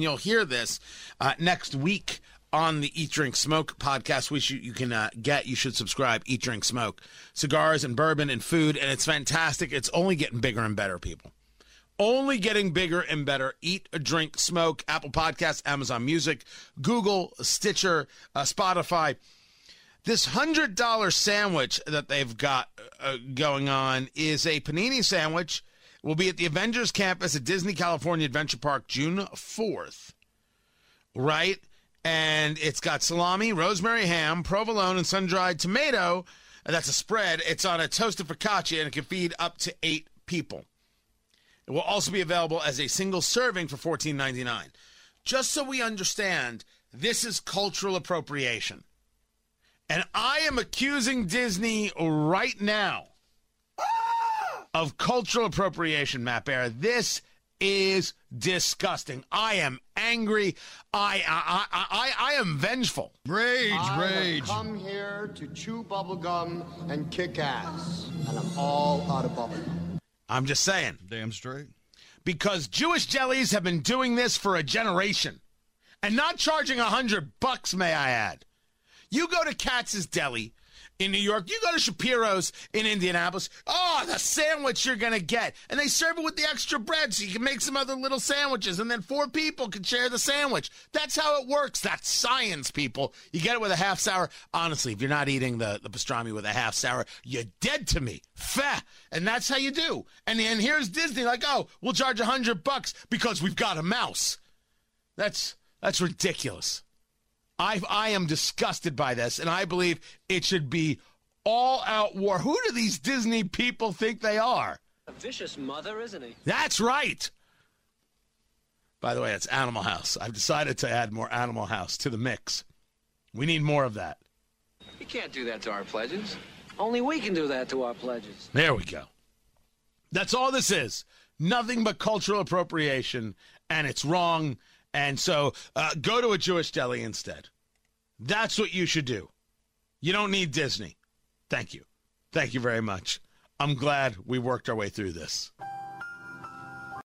You'll hear this uh, next week on the Eat Drink Smoke podcast, which you, you can uh, get. You should subscribe. Eat Drink Smoke, cigars and bourbon and food, and it's fantastic. It's only getting bigger and better, people. Only getting bigger and better. Eat, drink, smoke. Apple Podcasts, Amazon Music, Google, Stitcher, uh, Spotify. This hundred dollar sandwich that they've got uh, going on is a panini sandwich. Will be at the Avengers campus at Disney California Adventure Park June fourth. Right, and it's got salami, rosemary ham, provolone, and sun dried tomato. And that's a spread. It's on a toasted focaccia, and it can feed up to eight people. It will also be available as a single serving for $14.99. Just so we understand, this is cultural appropriation. And I am accusing Disney right now of cultural appropriation, Matt Bear. This is disgusting. I am angry. I I I, I, I am vengeful. Rage, I rage. have come here to chew bubblegum and kick ass, and I'm all out of bubblegum. I'm just saying. Damn straight. Because Jewish jellies have been doing this for a generation. And not charging a hundred bucks, may I add. You go to Katz's Deli in New York, you go to Shapiro's in Indianapolis. Oh, the sandwich you're going to get. And they serve it with the extra bread so you can make some other little sandwiches. And then four people can share the sandwich. That's how it works. That's science, people. You get it with a half sour. Honestly, if you're not eating the, the pastrami with a half sour, you're dead to me. Feh. And that's how you do. And, and here's Disney like, oh, we'll charge a hundred bucks because we've got a mouse. That's that's ridiculous. I I am disgusted by this, and I believe it should be all out war. Who do these Disney people think they are? A vicious mother, isn't he? That's right. By the way, it's Animal House. I've decided to add more Animal House to the mix. We need more of that. You can't do that to our pledges. Only we can do that to our pledges. There we go. That's all this is. Nothing but cultural appropriation, and it's wrong. And so uh, go to a Jewish deli instead. That's what you should do. You don't need Disney. Thank you. Thank you very much. I'm glad we worked our way through this.